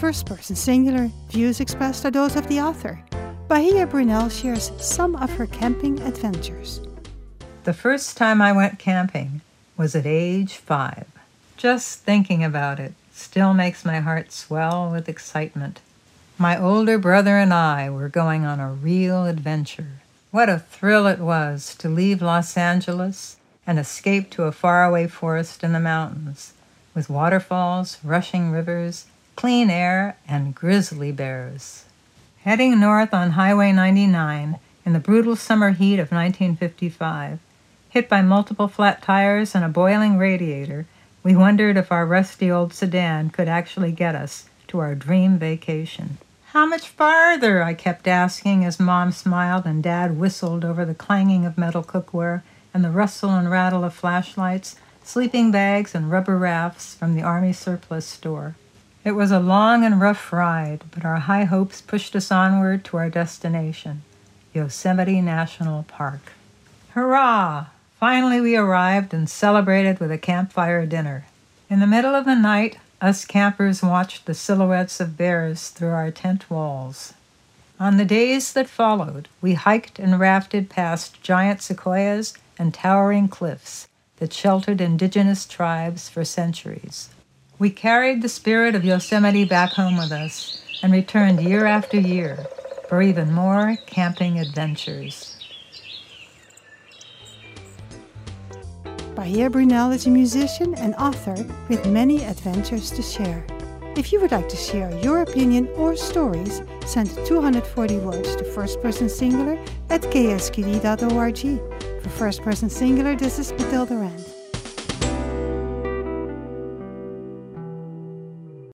First person singular, views expressed are those of the author. Bahia Brunelle shares some of her camping adventures. The first time I went camping was at age five. Just thinking about it still makes my heart swell with excitement. My older brother and I were going on a real adventure. What a thrill it was to leave Los Angeles and escape to a faraway forest in the mountains with waterfalls, rushing rivers, clean air, and grizzly bears. Heading north on Highway 99 in the brutal summer heat of 1955, hit by multiple flat tires and a boiling radiator, we wondered if our rusty old sedan could actually get us to our dream vacation. How much farther? I kept asking as Mom smiled and Dad whistled over the clanging of metal cookware and the rustle and rattle of flashlights, sleeping bags, and rubber rafts from the Army surplus store. It was a long and rough ride, but our high hopes pushed us onward to our destination, Yosemite National Park. Hurrah! Finally, we arrived and celebrated with a campfire dinner. In the middle of the night, us campers watched the silhouettes of bears through our tent walls. On the days that followed, we hiked and rafted past giant sequoias and towering cliffs that sheltered indigenous tribes for centuries. We carried the spirit of Yosemite back home with us and returned year after year for even more camping adventures. Bahia Brunelle is a musician and author with many adventures to share. If you would like to share your opinion or stories, send 240 words to first person singular at ksqd.org. For first person singular, this is Matilda Rand.